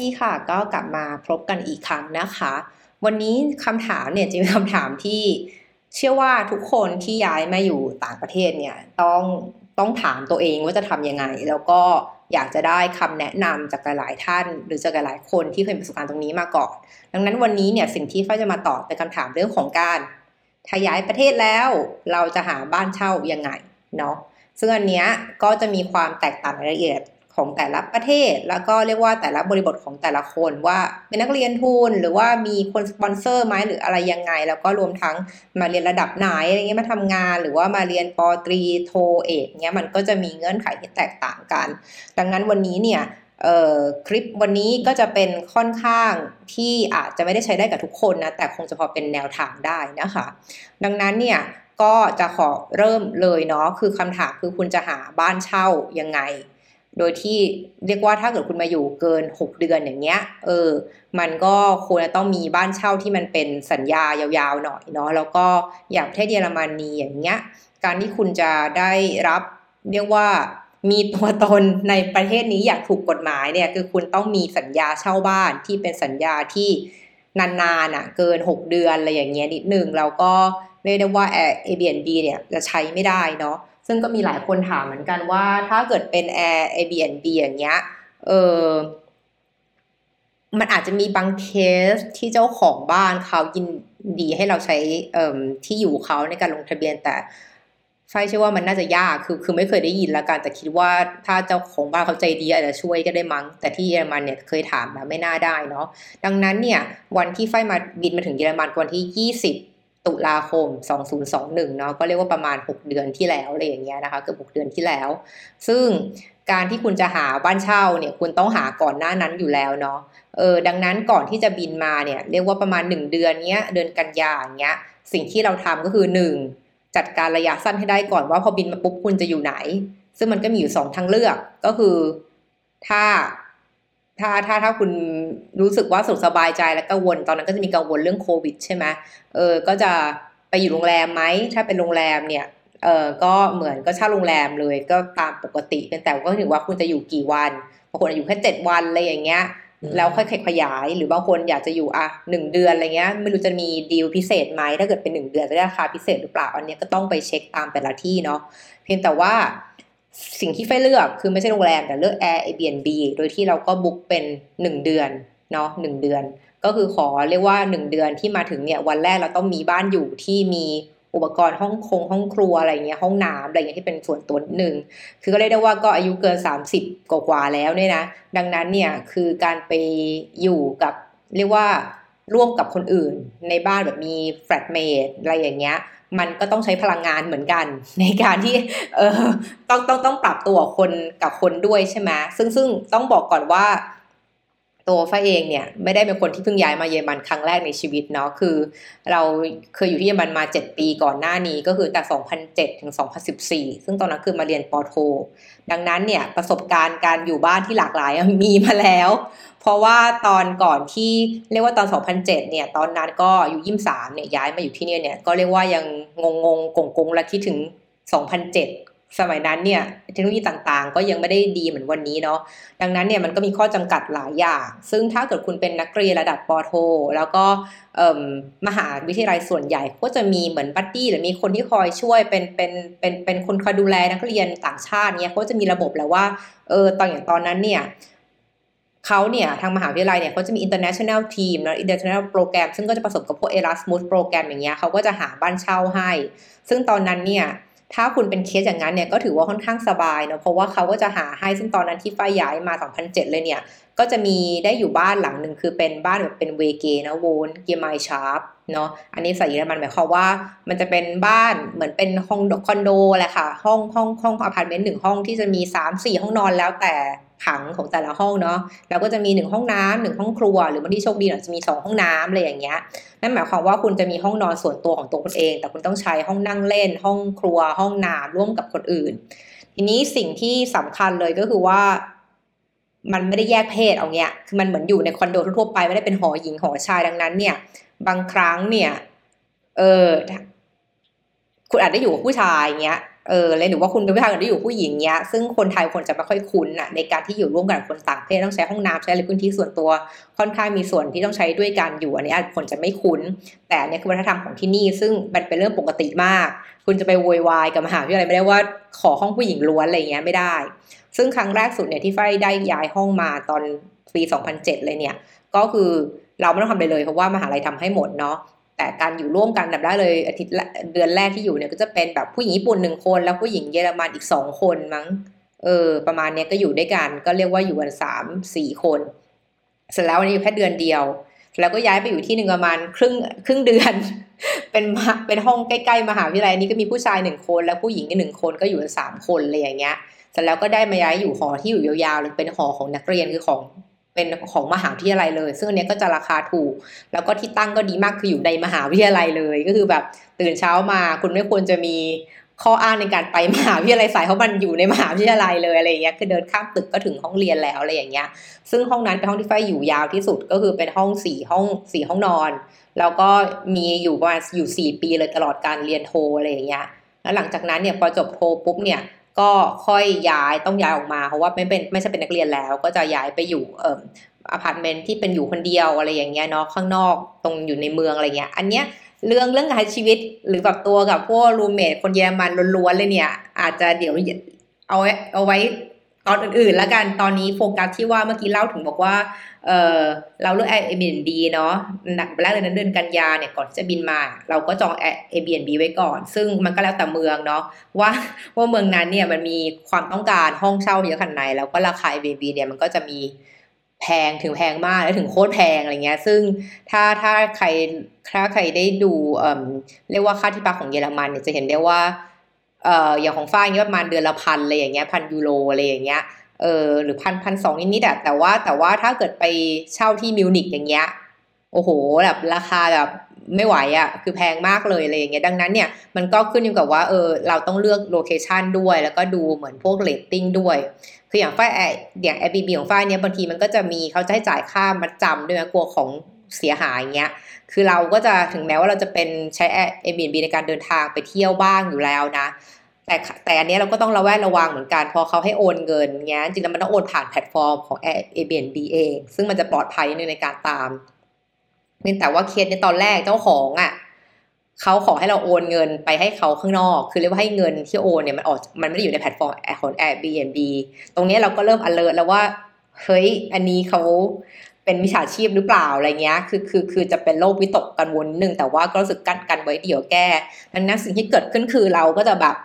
ดีค่ะ ก็กลับมาพบกันอีกครั้งนะคะ วันนี้คำถามเนี่ยจะเป็นคำถามที่เชื่อว่าทุกคนที่ย้ายมาอยู่ต่างประเทศเนี่ยต้องต้องถามตัวเองว่าจะทำยังไง แล้วก็อยากจะได้คำแนะนำจากหลายท่าน หรือจากหลายคนที่เคยประสบการณ์ตรงนี้มาก่อน ดังนั้นวันนี้เนี่ยสิ่งที่ฝ้าจะมาตอบเป็นคำถามเรื่องของการถ้าย้ายประเทศแล้วเราจะหาบ้านเช่ายังไงเนาะซึ่งอันเนี้ยก็จะมีความแตกต่างรายละเอียด ของแต่ละประเทศ แล้วก็เรียกว่าแต่ละบริบทของแต่ละคนว่าเป็นนักเรียนทุนหรือว่ามีคนสปอนเซอร์ไหมหรืออะไรยังไง แล้วก็รวมทั้งมาเรียนระดับไหนอะไรเงี้ยมาทำงาน หรือว่ามาเรียนปตรีโทเอกเงี้ยมันก็จะมีเงื่อนไขที่แตกต่างกัน ดังนั้นวันนี้เนี่ยคลิปวันนี้ก็จะเป็นค่อนข้างที่อาจจะไม่ได้ใช้ได้กับทุกคนนะแต่คงจะพอเป็นแนวทางได้นะคะ ดังนั้นเนี่ยก็จะขอเริ่มเลยเนาะคือคำถามคือคุณจะหาบ้านเช่ายังไง โดยที่เรียกว่าถ้าเกิดคุณมาอยู่เกิน 6 เดือนอย่างเงี้ย เออ มันก็ควรจะต้องมีบ้านเช่าที่มันเป็นสัญญายาวๆหน่อยเนาะ แล้วก็อย่างประเทศเยอรมนีอย่างเงี้ย การที่คุณจะได้รับเรียกว่ามีตัวตนในประเทศนี้อย่างถูกกฎหมายเนี่ยคือคุณต้องมีสัญญาเช่าบ้านที่เป็นสัญญาที่นานๆอะเกิน 6 เดือนอะไรอย่างเงี้ยนิดนึงแล้วก็เรียกได้ว่า Airbnb เนี่ยจะใช้ไม่ได้เนาะ ซึ่งก็มีหลายคนถามเหมือนกันว่าถ้าเกิดเป็น Air Airbnb อย่างเงี้ย เออมันอาจจะมีบางเคสที่เจ้าของบ้านเขายินดีให้เราใช้เออที่อยู่เขาในการลงทะเบียนแต่ไฟเชื่อว่ามันน่าจะยากคือคือไม่เคยได้ยินล้วกันแต่คิดว่าถ้าเจ้าของบ้านเขาใจดีอาจจะช่วยก็ได้มั้ง แต่ที่เยอรมันเนี่ยเคยถามมาไม่น่าได้เนาะดังนั้นเนี่ยวันที่ไฟมาบินมาถึงเยอรมันวันที่ 20 ตุลาคม 2021 เนาะก็เรียกว่าประมาณ 6 เดือนที่แล้วอะไรอย่างเงี้ยนะคะเกือบ6เดือนที่แล้ว ซึ่งการที่คุณจะหาบ้านเช่าเนี่ยคุณต้องหาก่อนหน้านั้นอยู่แล้วเนาะเออดังนั้นก่อนที่จะบินมาเนี่ยเรียกว่าประมาณ 1 เดือนเนี้ยเดือนกันยาอย่างเงี้ยสิ่งที่เราทำก็คือ 1 จัดการระยะสั้นให้ได้ก่อนว่าพอบินมาปุ๊บคุณจะอยู่ไหน ซึ่งมันก็มีอยู่ 2 ทางเลือกก็คือ ถ้า ถ้าถ้าถ้าคุณรู้สึกว่าสุขสบายใจและกังวลตอนนั้นก็จะมีกังวลเรื่องโควิดใช่ไหมเออก็จะไปอยู่โรงแรมไหมถ้าเป็นโรงแรมเนี่ยเออก็เหมือนก็เช่าโรงแรมเลยก็ตามปกติเป็นแต่ก็ถือว่าคุณจะอยู่กี่วันบางคนอยู่แค่เจ็ดวันอะไรอย่างเงี้ยแล้วค่อยขยายหรือบางคนอยากจะอยู่อะหนึ่งเดือนอะไรเงี้ยไม่รู้จะมีดีลพิเศษไหมถ้าเกิดเป็นหนึ่งเดือนจะได้ราคาพิเศษหรือเปล่าอันนี้ก็ต้องไปเช็คตามแต่ละที่เนาะเพียงแต่ว่า สิ่งที่ไฟเลือกคือไม่ใช่โรงแรมแต่เลือก Airbnb โดยที่เราก็บุ๊กเป็น 1 เดือนเนาะหเดือน ก็คือขอเรียกว่า 1 เดือนที่มาถึงเนี่ยวันแรกเราต้องมีบ้านอยู่ที่มีอุปกรณ์ห้องคงห้องครัวอะไรเงี้ยห้องน้ำอะไรเงี้ยที่เป็นส่วนตัวหนึ่งคือก็เรียกได้ว่าก็อายุเกิน 30 กว่าแล้วเนี่ยนะ ดังนั้นเนี่ยคือการไปอยู่กับเรียกว่าร่วมกับคนอื่นในบ้านแบบมีflatmate อะไรอย่างเงี้ย มันก็ต้องใช้พลังงานเหมือนกัน ในการที่เออต้องต้องต้องปรับตัวคนกับคนด้วยใช่ไหมซึ่งซึ่งต้องบอกก่อนว่า ตัวฟ้าเองเนี่ยไม่ได้เป็นคนที่เพิ่งย้ายมาเยอรมันครั้งแรกในชีวิตเนาะคือ เราเคยอยู่ที่เยอรมันมา 7 ปีก่อนหน้านี้ก็คือจาก2007ถึง2014 ซึ่งตอนนั้นคือมาเรียนปโท ดังนั้นเนี่ยประสบการณ์การอยู่บ้านที่หลากหลายมีมาแล้ว เพราะว่าตอนก่อนที่เรียกว่าตอน 2007เนี่ยตอนนั้นก็อยู่ยิมสามเนี่ยย้ายมาอยู่ที่นี่เนี่ยก็เรียกว่ายังงงงกงกงและคิดถึง 2007 สมัยนั้นเนี่ยเทคโนโลยีต่างๆ ก็ยังไม่ได้ดีเหมือนวันนี้เนาะดังนั้นเนี่ยมันก็มีข้อจำกัดหลายอย่าง ซึ่งถ้าเกิดคุณเป็นนักเรียนระดับปโท แล้วก็มหาวิทยาลัยส่วนใหญ่ก็จะมีเหมือน buddy หรือมีคนที่คอยช่วยเป็นเป็นเป็นเป็นคนคอยดูแลนักเรียนต่างชาติเนี่ยเขาจะมีระบบแล้วว่าเออตอนอย่างตอนนั้นเนี่ยเขาเนี่ยทางมหาวิทยาลัยเนี่ยเขาจะมี international team แล้ว international program ซึ่งก็จะผสมกับพวก Erasmus program อย่างเงี้ยเขาก็จะหาบ้านเช่าให้ ซึ่งตอนนั้นเนี่ย ถ้าคุณเป็นเคสอย่างนั้นเนี่ยก็ถือว่าค่อนข้างสบายเนาะเพราะว่าเขาก็จะหาให้ซึ่งตอนนั้นที่ฝ้ายย้ายมา 2007 เลยเนี่ยก็จะมีได้อยู่บ้านหลังหนึ่งคือเป็นบ้านแบบเป็นเวเกนะโวนเกียร์ไมชาร์ปเนาะอันนี้ใส่เยอรมันหมายความว่า มันจะเป็นบ้านเหมือนเป็นห้องคอนโดแหละค่ะ ห้องห้องห้องอพาร์ตเมนต์หนึ่งห้องที่จะมี 3 4 ห้องนอนแล้วแต่ ผังของแต่ละห้องเนาะแล้วก็จะมีหนึ่งห้องน้ำหนึ่งห้องครัว หรือบางที่โชคดีหน่อยจะมีสองห้องน้ำอะไรอย่างเงี้ยนั่นหมายความว่าคุณจะมีห้องนอนส่วนตัวของตัวคุณเอง แต่คุณต้องใช้ห้องนั่งเล่น ห้องครัว ห้องน้ำร่วมกับคนอื่น ทีนี้สิ่งที่สำคัญเลยก็คือว่า มันไม่ได้แยกเพศเอาเงี้ยคือมันเหมือนอยู่ในคอนโดทั่วไปไม่ได้เป็นหอหญิงหอชายดังนั้น เนี่ย บางครั้งเนี่ย เออคุณอาจจะอยู่กับผู้ชายเงี้ย เออเลยหรือว่าคุณเป็นผู้ชายคนที่อยู่ผู้หญิงเนี้ย ซึ่งคนไทยคนจะไม่ค่อยคุ้นอะในการที่อยู่ร่วมกันคนต่างเทศต้องใช้ห้องน้ำใช้อะไรพื้นที่ส่วนตัว ค่อนข้างมีส่วนที่ต้องใช้ด้วยกันอยู่อันนี้อาจคนจะไม่คุ้น แต่อันนี้คือวัฒนธรรมของที่นี่ ซึ่งมันเป็นเรื่องปกติมาก คุณจะไปโวยวายกับมหาวิทยาลัยไม่ได้ว่าขอห้องผู้หญิงล้วนอะไรเงี้ยไม่ได้ ซึ่งครั้งแรกสุดเนี่ยที่ไฟได้ย้ายห้องมาตอนปี 2007 เลยเนี่ย ก็คือเราไม่ต้องทำอะไรเลยเพราะว่ามหาลัยทำให้หมดเนาะ แต่การอยู่ร่วมกันแบบได้เลยอาทิตย์เดือนแรกที่อยู่เนี่ยก็จะเป็นแบบผู้หญิงญี่ปุ่นหนึ่งคน แล้วผู้หญิงเยอรมันอีกสองคนมั้งเออประมาณเนี้ยก็อยู่ด้วยกันก็เรียกว่าอยู่กันสามสี่คน เสร็จแล้ววันนี้อยู่แค่เดือนเดียว แล้วก็ย้ายไปอยู่ที่หนึ่งประมาณครึ่งครึ่งเดือน เป็นเป็นห้องใกล้ๆมหาวิทยาลัยนี้ก็มีผู้ชายหนึ่งคน แล้วผู้หญิงอีกหนึ่งคนก็อยู่กันสามคนเลยอย่างเงี้ยเสร็จแล้วก็ได้มาย้ายอยู่หอที่อยู่ยาวๆเลยเป็นหอของนักเรียนคือของ เป็นของมหาวิทยาลัยเลย ซึ่งอันนี้ก็จะราคาถูก แล้วก็ที่ตั้งก็ดีมากคืออยู่ในมหาวิทยาลัยเลย ก็คือแบบตื่นเช้ามาคุณไม่ควรจะมีข้ออ้างในการไปมหาวิทยาลัยสายเพราะมันอยู่ในมหาวิทยาลัยเลยอะไรอย่างเงี้ยคือเดินข้ามตึกก็ถึงห้องเรียนแล้วอะไรอย่างเงี้ย ซึ่งห้องนั้นเป็นห้องที่ไฟอยู่ยาวที่สุดก็คือเป็นห้องสี่ห้องสี่ห้องนอน แล้วก็มีอยู่ประมาณอยู่สี่ปีเลยตลอดการเรียนโทอะไรอย่างเงี้ยแล้วหลังจากนั้นเนี่ยพอจบโทปุ๊บเนี่ย ก็ค่อยย้ายต้องย้ายออกมาเพราะว่าไม่เป็นไม่ใช่เป็นนักเรียนแล้ว ก็จะย้ายไปอยู่เอ่ออพาร์ตเมนต์ที่เป็นอยู่คนเดียวอะไรอย่างเงี้ยเนาะข้างนอกตรงอยู่ในเมืองอะไรเงี้ย อันเนี้ยเรื่องเรื่องการชีวิตหรือแบบตัวกับพวก roommate คนเยอรมันล้วนๆเลยเนี่ย อาจจะเดี๋ยวเอาเอาไว้ ตอนอื่นๆ แล้วกันตอนนี้โฟกัสที่ว่าเมื่อกี้เล่าถึงบอกว่า เออเราเลือก Airbnb เนาะแรกเลยนั้นเดือนกันยาเนี่ยก่อนจะบินมา เราก็จอง Airbnb ไว้ก่อน ซึ่งมันก็แล้วแต่เมืองเนาะว่าว่าเมืองนั้นเนี่ยมันมีความต้องการห้องเช่าเยอะขนาดไหนแล้วก็ราคา Airbnb เนี่ยมันก็จะมีแพงถึงแพงมากแล้วถึงโคตรแพงอะไรเงี้ย ซึ่งถ้าถ้าใครถ้าใครได้ดูเอ่อเรียกว่าค่าที่พักของเยอรมันเนี่ยจะเห็นได้ว่า เอ่ออย่างของฝ้ายเงี้ยประมาณเดือนละพันอะไรอย่างเงี้ยพันยูโรอะไรอย่างเงี้ยเออหรือพันพันสองนิดๆอะแต่ว่าแต่ว่าถ้าเกิดไปเช่าที่มิวนิกอย่างเงี้ยโอ้โหแบบราคาแบบไม่ไหวอะ่ะคือแพงมากเลยอะไรอย่างเงี้ยดังนั้นเนี่ยมันก็ขึ้นอยู่กับว่าเออเราต้องเลือก location ด้วย แล้วก็ดูเหมือนพวกเรตติ้งด้วย คืออย่างฝ้ายแออย่าง Airbnb ของฝ้ายเนี้ยบางทีมันก็จะมีเขาจะให้จ่ายค่ามัดจำด้วยนะกลัวของ เสียหายอย่างเงี้ย คือเราก็จะถึงแม้ว่าเราจะเป็นใช้ Airbnb ในการเดินทางไปเที่ยวบ้างอยู่แล้วนะ แต่แต่อันนี้เราก็ต้องระแวดระวังเหมือนกัน พอเขาให้โอนเงินเงี้ยจริงๆมันต้องโอนผ่านแพลตฟอร์มของ Airbnb เอง ซึ่งมันจะปลอดภัยในการตามนี่แต่ว่าเคสในตอนแรกเจ้าของอะเขาขอให้เราโอนเงินไปให้เขาข้างนอก คือเรียกว่าให้เงินที่โอนเนี่ยมันออก มันไม่ได้อยู่ในแพลตฟอร์มของ Airbnb ตรงนี้เราก็เริ่ม alert แล้วว่า เฮ้ย อันนี้เขา เป็นมิจฉาชีพหรือเปล่าอะไรเงี้ย คือคือคือจะเป็นโรควิตกกังวลหนึ่งแต่ว่าก็รู้สึกกันกันไว้ดีกว่าแก้ดังนั้นสิ่งที่เกิดขึ้นคือเราก็จะแบบ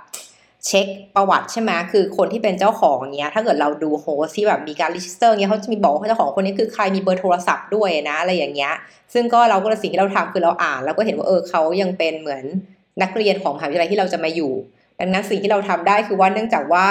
เช็คประวัติใช่ไหมคือคนที่เป็นเจ้าของเนี้ย ถ้าเกิดเราดู host ที่แบบมีการ register เงี้ยเขาจะมีบอกว่าเจ้าของคนนี้คือใครมีเบอร์โทรศัพท์ด้วยนะอะไรอย่างเงี้ย ซึ่งก็เราก็สิ่งที่เราทำคือเราอ่าน แล้วก็เห็นว่าเออเขายังเป็นเหมือนนักเรียนของมหาวิทยาลัยที่เราจะมาอยู่ ดังนั้นสิ่งที่เราทำได้คือว่าเนื่องจากว่า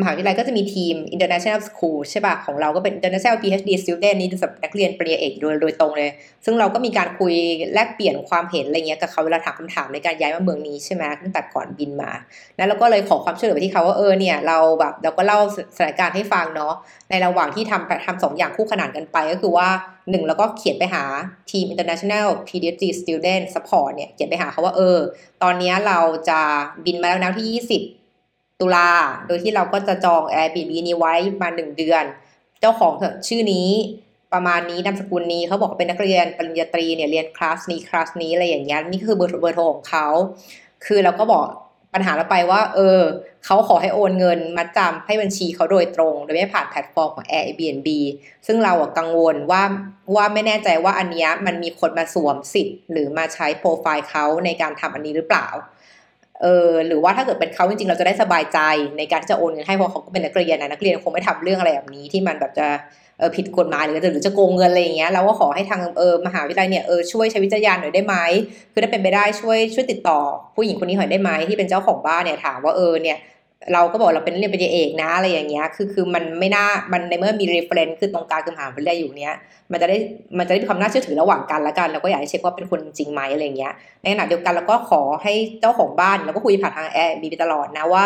มหาวิทยาลัยก็จะมีทีม international school ใช่ป่ะ ของเราก็เป็น international PhD student นี่สำหรับนักเรียนปริญญาเอกโดยโดยตรงเลย ซึ่งเราก็มีการคุยแลกเปลี่ยนความเห็นอะไรเงี้ยกับเขาเวลาถามคำถามในการย้ายมาเมืองนี้ใช่ไหมตั้งแต่ก่อนบินมา แล้วเราก็เลยขอความช่วยเหลือไปที่เขาว่าเออเนี่ยเราแบบเราก็เล่าสถานการณ์ให้ฟังเนาะ ในระหว่างที่ทำทำสองอย่างคู่ขนานกันไปก็คือว่าหนึ่งแล้วก็เขียนไปหาทีม international PhD student support เนี่ยเขียนไปหาเขาว่าเออ ตอนนี้เราจะบินมาแล้วนะที่ 20 ตุลา โดยที่เราก็จะจอง Airbnb นี้ไว้มาหนึ่งเดือน เจ้าของชื่อนี้ประมาณนี้นามสกุลนี้เขาบอกเป็นนักเรียนปริญญาตรีเนี่ยเรียนคลาสนี้คลาสนี้อะไรอย่างเงี้ยนี่คือเบอร์เบอร์โทรของเขาคือเราก็บอกปัญหาเราไปว่า เออเขาขอให้โอนเงินมาจำให้บัญชีเขาโดยตรง โดยไม่ผ่านแพลตฟอร์มของ Airbnb ซึ่งเราอะกังวลว่าว่าไม่แน่ใจว่าอันนี้มันมีคนมาสวมสิทธิ์ หรือมาใช้โปรไฟล์เขาในการทำอันนี้หรือเปล่า เออหรือว่าถ้าเกิดเป็นเขาจริงๆ เราจะได้สบายใจในการที่จะโอนเงินให้เพราะเขาก็เป็นนักเรียนนะนักเรียนคงไม่ทำเรื่องอะไรแบบนี้ที่มันแบบจะเออผิดกฎหมายหรือจะหรือจะโกงเงินอะไรอย่างเงี้ยเราก็ขอให้ทางเออมหาวิทยาลัยเนี่ยเออช่วยใช้วิจารณ์หน่อยได้ไหมคือถ้าเป็นไปได้ช่วยช่วยติดต่อ ผู้หญิงคนนี้หน่อยได้ไหมที่เป็นเจ้าของบ้านเนี่ยถามว่าเออเนี่ย เราก็บอกเราเป็นเรียนปริญญาเอกนะอะไรอย่างเงี้ย คือคือมันไม่น่า มันในเมื่อมี reference คือตรงกลางคือมหาวิทยาลัยอยู่เนี้ย มันจะได้ มันจะได้มีความน่าเชื่อถือระหว่างกันละกัน เราก็อยากให้เช็คว่าเป็นคนจริงไหมอะไรเงี้ย ในขณะเดียวกันเราก็ขอให้เจ้าของบ้านแล้วก็คุยผ่านทาง Airbnb ตลอดนะว่า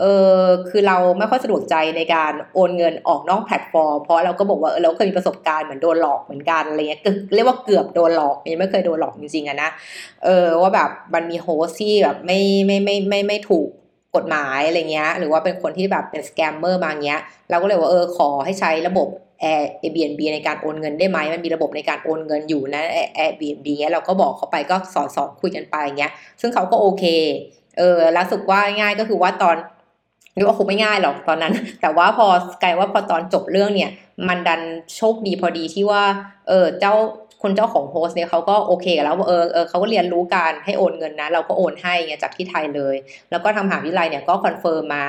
เออคือเราไม่ค่อยสะดวกใจในการโอนเงินออกนอกแพลตฟอร์ม เพราะเราก็บอกว่าเราเคยมีประสบการณ์เหมือนโดนหลอกเหมือนกันอะไรเงี้ยเรียกว่าเกือบโดนหลอกยังไม่เคยโดนหลอกจริงๆอะนะ เออว่าแบบมันมี host ที่แบบไม่ไม่ไม่ไม่ไม่ถูก กฎหมายอะไรเงี้ยหรือว่าเป็นคนที่แบบเป็น scammer มาเงี้ยเราก็เลยว่าเออขอให้ใช้ระบบ Airbnb ในการโอนเงินได้ไหมมันมีระบบในการโอนเงินอยู่นะ Airbnb เงี้ยเราก็บอกเขาไปก็สอนสอนคุยกันไปเงี้ยซึ่งเขาก็โอเคเออแล้วสรุปว่าง่ายก็คือว่าตอนนึกว่าคงไม่ง่ายหรอกตอนนั้น แต่ว่าพอกลายว่าพอตอนจบเรื่องเนี่ย มันดันโชคดีพอดีที่ว่า เออเจ้า คนเจ้าของ host เนี่ยเขาก็โอเคแล้วว่าเออเออเขาก็เรียนรู้การให้โอนเงินนะ เราก็โอนให้เงี้ยจากที่ไทยเลย แล้วก็ทางมหาวิทยาลัยเนี่ยก็ confirm มา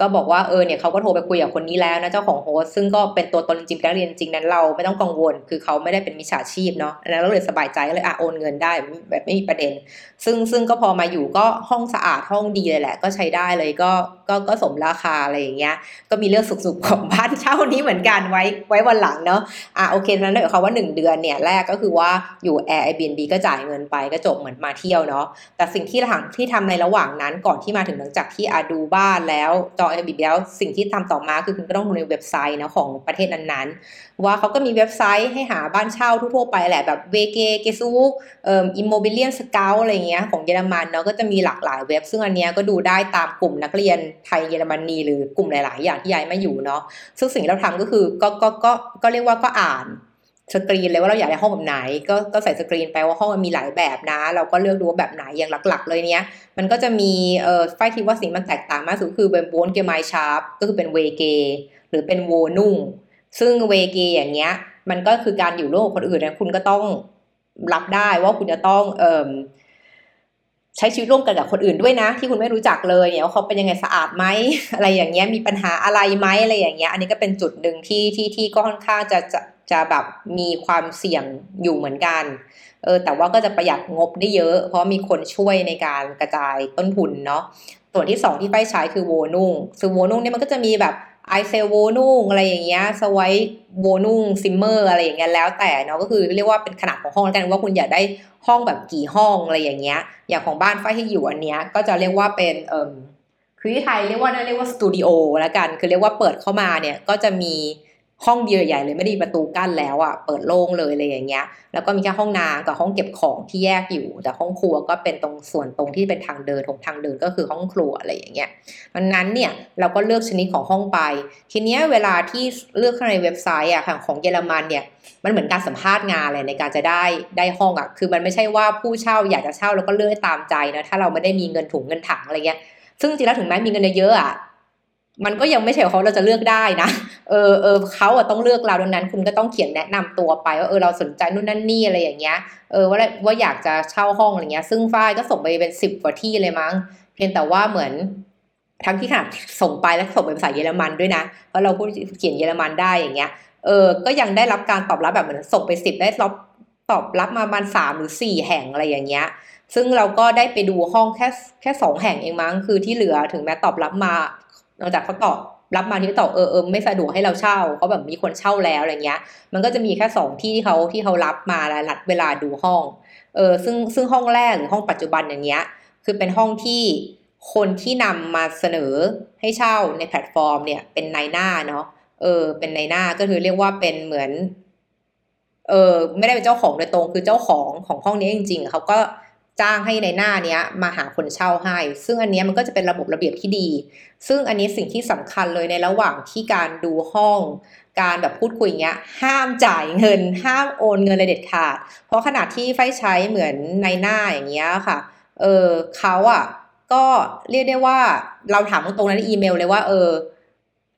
ก็บอกว่าเออเนี่ยเขาก็โทรไปคุยกับคนนี้แล้วนะเจ้าของ host ซึ่งก็เป็นตัวตนจริงๆการเรียนจริงนั้นเราไม่ต้องกังวล คือเขาไม่ได้เป็นมิจฉาชีพเนาะอันนั้นเราเลยสบายใจเลยอะโอนเงินได้แบบไม่มีประเด็น ซึ่งซึ่งก็พอมาอยู่ก็ห้องสะอาดห้องดีเลยแหละ ก็ใช้ได้เลยก็ก็ก็สมราคาอะไรอย่างเงี้ยก็มีเรื่องสนุกๆของบ้านเช่านี้เหมือนกันไว้ไว้วันหลังเนาะอะโอเคนั้นหมายความว่า 1 เดือนเนี่ยแรกก็คือว่าอยู่ Airbnb ก็จ่ายเงินไปก็จบเหมือนมาเที่ยวเนาะแต่สิ่งที่หลังที่ทำในระหว่างนั้นก่อนที่มาถึงหลังจากที่อาดูบ้านแล้วจอง Airbnb แล้วสิ่งที่ทำต่อมาคือคุณก็ต้องดูในเว็บไซต์นะของประเทศนั้นๆ ว่าเขาก็มีเว็บไซต์ให้หาบ้านเช่าทั่วไปแหละแบบ WG-Gesucht เอ่อ ImmobilienScout อะไรเงี้ยของเยอรมันเนาะก็จะมีหลากหลายเว็บ ซึ่งอันเนี้ยก็ดูได้ตามกลุ่มนักเรียนไทยเยอรมนีหรือกลุ่มหลาย ๆ อย่างที่ย้ายมาอยู่เนาะซึ่งสิ่งที่เราทำก็คือก็ก็ก็ก็เรียกว่าก็อ่าน สกรีนเลยว่าเราอยากได้ห้องแบบไหน ก็ก็ใส่สกรีนไปว่าห้องมันมีหลายแบบนะ เราก็เลือกดูว่าแบบไหนอย่างหลัก ๆ เลยเนี้ยมันก็จะมีเอ่อไฟคิดว่าสิ่งมันแตกต่างมากสุดคือเป็น Wohngemeinschaft ก็คือเป็น WG หรือเป็น Wohnung ซึ่ง WG อย่างเงี้ยมันก็คือการอยู่ร่วมกับคนอื่นนะคุณก็ต้องรับได้ว่าคุณจะต้องเอ่อ ใช้ชีวิตร่วมกันกับคนอื่นด้วยนะ ที่คุณไม่รู้จักเลยเนี่ยว่าเขาเป็นยังไงสะอาดไหมอะไรอย่างเงี้ยมีปัญหาอะไรไหมอะไรอย่างเงี้ยอันนี้ก็เป็นจุดหนึ่งที่ที่ที่ก็ค่อนข้างจะจะจะแบบมีความเสี่ยงอยู่เหมือนกันเออแต่ว่าก็จะประหยัดงบได้เยอะ เพราะมีคนช่วยในการกระจายต้นทุนเนาะส่วนที่ 2 ที่ไปใช้คือ Wohnung ซึ่ง Wohnung เนี่ยมันก็จะมีแบบ Einzelwohnung อะไรอย่างเงี้ย zwei Wohnung Zimmer อะไรอย่างเงี้ยแล้วแต่เนาะก็คือเรียกว่าเป็นขนาดของห้องแล้วกันว่าคุณอยากได้ห้องแบบกี่ห้องอะไรอย่างเงี้ยอย่างของบ้านฝ้ายที่อยู่อันเนี้ยก็จะเรียกว่าเป็นเอ่อคือที่ไทยเรียกว่าเรียกว่าสตูดิโอแล้วกัน คือเรียกว่าเปิดเข้ามาเนี่ยก็จะมี ห้องเดียวใหญ่เลยไม่ได้ประตูกั้นแล้วอะเปิดโล่งเลยอะไรอย่างเงี้ย แล้วก็มีแค่ห้องน้ำกับห้องเก็บของที่แยกอยู่ แต่ห้องครัวก็เป็นตรงส่วนตรงที่เป็นทางเดินของทางเดินก็คือห้องครัวอะไรอย่างเงี้ยดังนั้นเนี่ยเราก็เลือกชนิดของห้องไป ทีเนี้ยเวลาที่เลือกในเว็บไซต์อะของเยอรมันเนี่ยมันเหมือนการสัมภาษณ์งานเลยในการจะได้ได้ห้องอะคือมันไม่ใช่ว่าผู้เช่าอยากจะเช่าแล้วก็เลือกตามใจนะถ้าเราไม่ได้มีเงินถุงเงินถังอะไรเงี้ยซึ่งจริงแล้วถึงแม้มีเงินเยอะอะ มันก็ยังไม่ใช่เขาเราจะเลือกได้นะ เออเออเขาอะต้องเลือกเราดังนั้น คุณก็ต้องเขียนแนะนำตัวไปว่าเออเราสนใจนู่นนั่นนี่อะไรอย่างเงี้ย เออว่าว่าอยากจะเช่าห้องอะไรเงี้ย ซึ่งฝ้ายก็ส่งไปเป็นสิบกว่าที่เลยมั้ง เพียงแต่ว่าเหมือนทั้งที่ขนาดส่งไปแล้วส่งเป็นภาษาเยอรมันด้วยนะ เพราะเราพูดเขียนเยอรมันได้อย่างเงี้ย เออ ก็ยังได้รับการตอบรับแบบเหมือนส่งไปสิบได้รับตอบรับมาประมาณสามหรือสี่แห่งอะไรอย่างเงี้ย ซึ่งเราก็ได้ไปดูห้องแค่แค่สองแห่งเองมั้ง คือที่เหลือถึงแม้ตอบรับมา นอกจากเขาตอบรับมาที่ตอบเออเออไม่สะดวกให้เราเช่าเขาแบบมีคนเช่าแล้วอะไรเงี้ย มันก็จะมีแค่สองที่ที่เขาที่เขารับมาแล้วนัดเวลาดูห้องเออซึ่งซึ่งห้องแรกหรือห้องปัจจุบันอย่างเงี้ย คือเป็นห้องที่คนที่นำมาเสนอให้เช่าในแพลตฟอร์มเนี่ยเป็นนายหน้าเนาะเออ เป็นนายหน้าก็คือเรียกว่าเป็นเหมือน เออไม่ได้เป็นเจ้าของโดยตรงคือเจ้าของของห้องนี้จริงๆเขาก็ จ้างให้ในหน้าเนี้ยมาหาคนเช่าให้ ซึ่งอันนี้มันก็จะเป็นระบบระเบียบที่ดี ซึ่งอันนี้สิ่งที่สำคัญเลยในระหว่างที่การดูห้อง การแบบพูดคุยเงี้ย ห้ามจ่ายเงิน ห้ามโอนเงินเลยเด็ดขาด เพราะขนาดที่ไฟใช้เหมือนในหน้าอย่างเงี้ยค่ะ เออเขาอะก็เรียกได้ว่าเราถามตรงๆในอีเมลเลยว่าเออ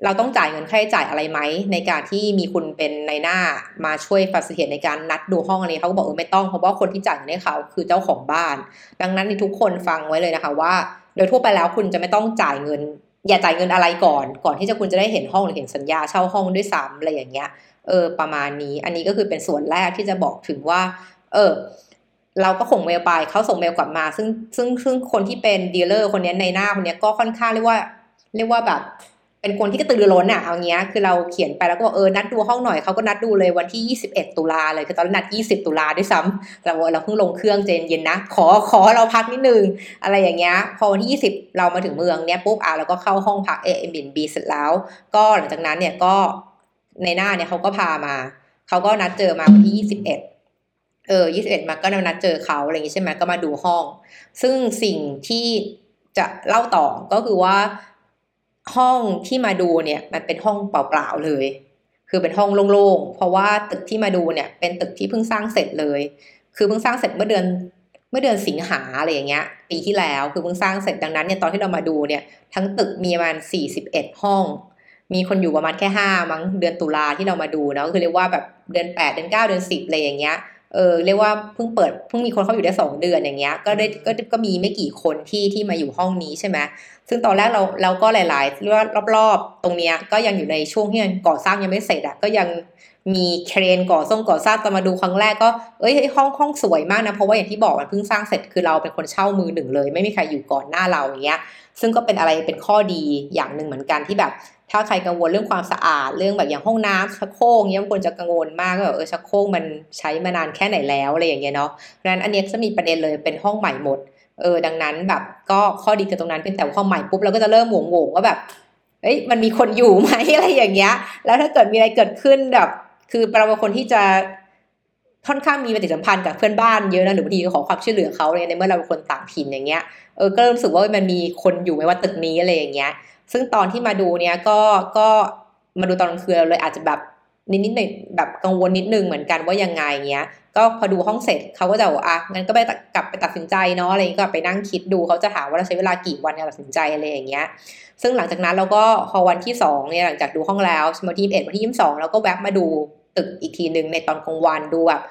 เราต้องจ่ายเงินค่าใช้จ่ายอะไรไหม ในการที่มีคุณเป็นในหน้ามาช่วยฟัสเทตในการนัดดูห้องอะไรเขาก็บอกเออไม่ต้องเพราะว่าคนที่จ่ายเงินให้เขาคือเจ้าของบ้าน ดังนั้นในทุกคนฟังไว้เลยนะคะว่า โดยทั่วไปแล้วคุณจะไม่ต้องจ่ายเงิน อย่าจ่ายเงินอะไรก่อน ก่อนที่จะคุณจะได้เห็นห้องหรือเห็นสัญญาเช่าห้องด้วยซ้ำอะไรอย่างเงี้ยเออประมาณนี้ อันนี้ก็คือเป็นส่วนแรกที่จะบอกถึงว่า เออเราก็ส่งเมลไปเขาส่งเมลกลับมา ซึ่งซึ่งซึ่งคนที่เป็น dealer คนนี้นายหน้าคนนี้ก็ค่อนข้างเรียกว่า เรียกว่าแบบ เป็นคนที่กระตือรือร้นอะเอาเงี้ยคือเราเขียนไปแล้วก็บอกเออนัดดูห้องหน่อยเขาก็นัดดูเลยวันที่ 21 ตุลาเลยคือตอนนัด 20 ตุลาด้วยซ้ำเราเราเพิ่งลงเครื่องตอนเย็นนะ ขอขอเราพักนิดนึง อะไรอย่างเงี้ยพอวันที่ 20 เรามาถึงเมืองเนี้ยปุ๊บอะเราก็เข้าห้องพัก Airbnb เสร็จแล้ว ก็หลังจากนั้นเนี่ยก็ในหน้าเนี่ยเขาก็พามาเขาก็นัดเจอมาวันที่ 21เออ21มาก็นัดเจอเขาอะไรอย่างงี้ใช่ไหมก็มาดูห้อง ซึ่งสิ่งที่จะเล่าต่อก็คือว่า ห้องที่มาดูเนี่ยมันเป็นห้องเปล่าๆเลย คือเป็นห้องโล่งๆ เพราะว่าตึกที่มาดูเนี่ยเป็นตึกที่เพิ่งสร้างเสร็จเลย คือเพิ่งสร้างเสร็จเมื่อเดือนเมื่อเดือนสิงหาอะไรอย่างเงี้ย ปีที่แล้วคือเพิ่งสร้างเสร็จดังนั้นเนี่ยตอนที่เรามาดูเนี่ยทั้งตึกมีประมาณสี่สิบเอ็ดห้อง มีคนอยู่ประมาณแค่ห้ามั้งเดือนตุลาที่เรามาดูเนาะคือเรียกว่าแบบเดือนแปดเดือนเก้าเดือนสิบอะไรอย่างเงี้ย เออเรียกว่าเพิ่งเปิดเพิ่งมีคนเข้าอยู่ได้สองเดือนอย่างเงี้ยก็ได้ก็ก็มีไม่กี่คนที่ที่มาอยู่ห้องนี้ใช่ไหมซึ่งตอนแรกเราเราก็หลายๆเรียกว่ารอบๆ ตรงเนี้ยก็ยังอยู่ในช่วงที่ยังก่อสร้างยังไม่เสร็จอะก็ยัง มีเครนก่อส่งก่อสร้างตอนมาดูครั้งแรกก็เอ้ยห้องห้องสวยมากนะเพราะว่าอย่างที่บอกมันเพิ่งสร้างเสร็จคือเราเป็นคนเช่ามือหนึ่งเลย ไม่มีใครอยู่ก่อนหน้าเราอย่างเงี้ย ซึ่งก็เป็นอะไรเป็นข้อดีอย่างหนึ่งเหมือนกันที่แบบ ถ้าใครกังวลเรื่องความสะอาดเรื่องแบบอย่างห้องน้ำชักโครกเงี้ยบางคนจะกังวลมากก็แบบเออชักโครกมันใช้มานานแค่ไหนแล้วอะไรอย่างเงี้ยเนาะดังนั้นอันนี้จะมีประเด็นเลยเป็นห้องใหม่หมดเออดังนั้นแบบก็ข้อดีกับตรงนั้นเป็นแต่พองใหม่ปุ๊บเราก็จะเริ่มหวงหวงว่าแบบเอ้ยมันมีคนอยู่ไหมอะไรอย่างเงี้ย แล้วถ้าเกิดมีอะไรเกิดขึ้นแบบ คือเราเป็นคนที่จะค่อนข้างมีปฏิสัมพันธ์กับเพื่อนบ้านเยอะนะหรือบางทีก็ขอความช่วยเหลือเขาเลยในเมื่อเราเป็นคนต่างถิ่นอย่างเงี้ยเออก็รู้สึกว่ามันมีคนอยู่ไหมว่าตึกนี้อะไรอย่างเงี้ย ซึ่งตอนที่มาดูเนี้ยก็ก็มาดูตอนกลางคืนเลยอาจจะแบบนิดนิดหน่อยแบบกังวลนิดนึงเหมือนกันว่ายังไงเงี้ย ก็พอดูห้องเสร็จเขาก็จะบอกอะงั้นก็ไปกลับไปตัดสินใจเนาะอะไรก็ไปนั่งคิดดูเขาจะถามว่าเราใช้เวลากี่วันในการตัดสินใจอะไรอย่างเงี้ย ซึ่งหลังจากนั้นเราก็พอวันที่สองเนี่ยหลังจากดูห้องแล้ววันที่เอ็ดวันที่ยี่สิบสองเราก็แวะมาดู ตึกอีกทีหนึ่งในตอนกลางวันดูแบบ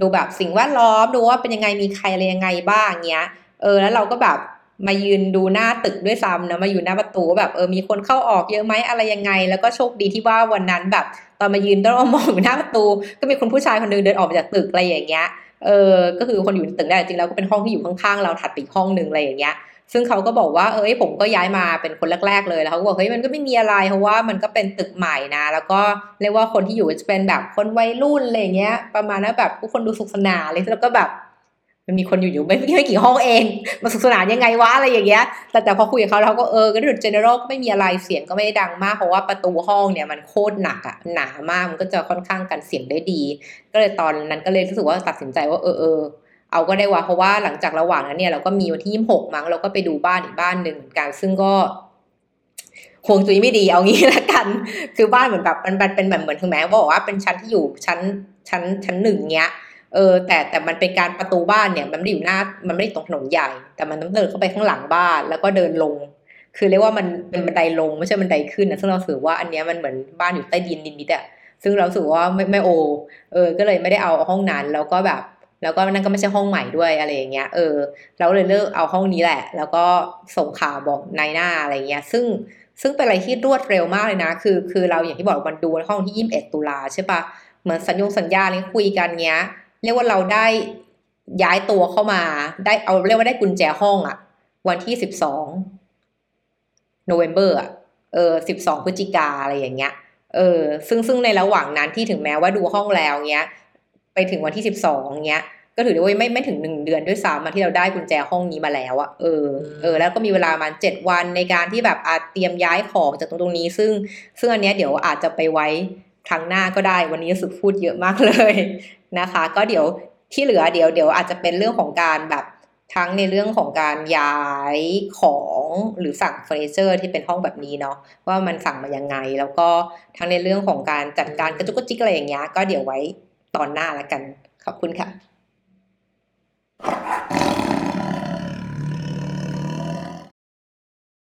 ดูแบบสิ่งแวดล้อมดูว่าเป็นยังไงมีใครอะไรยังไงบ้างเงี้ย เออแล้วเราก็แบบมายืนดูหน้าตึกด้วยซ้ำนะมาอยู่หน้าประตูแบบเออมีคนเข้าออกเยอะไหมอะไรยังไง แล้วก็โชคดีที่ว่าวันนั้นแบบ ตอนมายืนต้องมองอยู่หน้าประตู ก็มีคนผู้ชายคนนึงเดินออกมาจากตึกอะไรอย่างเงี้ยเออก็คือคนอยู่ในตึกได้จริงแล้วก็เป็นห้องที่อยู่ข้างๆเราถัดไปห้องหนึ่งอะไรอย่างเงี้ย ซึ่งเขาก็บอกว่าเอ้ยผมก็ย้ายมาเป็นคนแรก ๆ เลยแล้วเขาบอกเฮ้ยมันก็ไม่มีอะไรเพราะว่ามันก็เป็นตึกใหม่นะ แล้วก็เรียกว่าคนที่อยู่จะเป็นแบบคนวัยรุ่นอะไรเงี้ย ประมาณนั้นแบบทุกคนดูสุขสนานเลยแล้วก็แบบมันมีคนอยู่อยู่ไม่ไม่กี่ห้องเองมาสุขสนานยังไงวะอะไรอย่างเงี้ย แต่แต่พอคุยกับเขาเขาก็เออก็ดูเจเนอเรลก็ไม่มีอะไรเสียงก็ไม่ได้ดังมากเพราะว่าประตูห้องเนี่ยมันโคตรหนักอะหนามากมันก็จะค่อนข้างกันเสียงได้ดี ก็เลยตอนนั้นก็เลยรู้สึกว่าตัดสินใจว่าเออเออ เอาก็ได้ว่าเพราะว่าหลังจากระหว่างนั้นเนี่ยเราก็มีวันที่ยี่หกมั้งเราก็ไปดูบ้านอีกบ้านหนึ่งเหมือนกันซึ่งก็ห่วงจุยไม่ดีเอางี้ละกัน คือบ้านเหมือนแบบมันเป็นแบบเหมือนถึงแม้ว่าบอกว่าเป็นชั้นที่อยู่ชั้นชั้นชั้นหนึ่งเนี้ยเออแต่แต่มันเป็นการประตูบ้านเนี่ยมันไม่ได้อยู่หน้ามันไม่ได้ตรงถนนใหญ่ แต่มันต้องเดินเข้าไปข้างหลังบ้านแล้วก็เดินลง คือเรียกว่ามันเป็นบันไดลงไม่ใช่บันไดขึ้นนะซึ่งเราสือว่าอันเนี้ยมันเหมือนบ้านอยู่ใต้ดินนิดๆอะซึ่งเราสือว่าไม่ไม่โอเออก็เลยไม่ได้เอาห้องนั้นแล้วก็แบบ แล้วก็นั่นก็ไม่ใช่ห้องใหม่ด้วยอะไรอย่างเงี้ยเออเราเลยเลิกเอาห้องนี้แหละ แล้วก็ส่งข่าวบอกนายหน้าอะไรเงี้ย ซึ่งซึ่งเป็นอะไรที่รวดเร็วมากเลยนะ คือคือเราอย่างที่บอกมันดูห้องที่ยี่สิบเอ็ดตุลาใช่ปะเหมือนสัญญงสัญญาอะไรคุยกันเงี้ย เรียกว่าเราได้ย้ายตัวเข้ามาได้เอาเรียกว่าได้กุญแจห้องอะวันที่สิบสองโนเวมเบอร์อะเออสิบสองพฤศจิกาอะไรอย่างเงี้ยเออซึ่งซึ่งในระหว่างนั้นที่ถึงแม้ว่าดูห้องแล้วเงี้ย ไปถึงวันที่สิบสองเงี้ยก็ถือได้ว่าไม่ไม่ถึงหนึ่งเดือนด้วยซ้ำมาที่เราได้กุญแจห้องนี้มาแล้วอะเออเออแล้วก็มีเวลามาเจ็ดวันในการที่แบบอาจเตรียมย้ายของจากตรงตรงนี้ ซึ่งซึ่งอันเนี้ยเดี๋ยวอาจจะไปไว้ครั้งหน้าก็ได้วันนี้รู้สึกพูดเยอะมากเลยนะคะ ก็เดี๋ยวที่เหลือเดี๋ยวเดี๋ยวอาจจะเป็นเรื่องของการแบบทั้งในเรื่องของการย้ายของหรือสั่งเฟอร์นิเจอร์ที่เป็นห้องแบบนี้เนาะว่ามันสั่งมายังไง แล้วก็ทั้งในเรื่องของการจัดการกระจุกกระจิกอะไรอย่างเงี้ยก็เดี๋ยวไว้ ตอนหน้าละกัน ขอบคุณค่ะ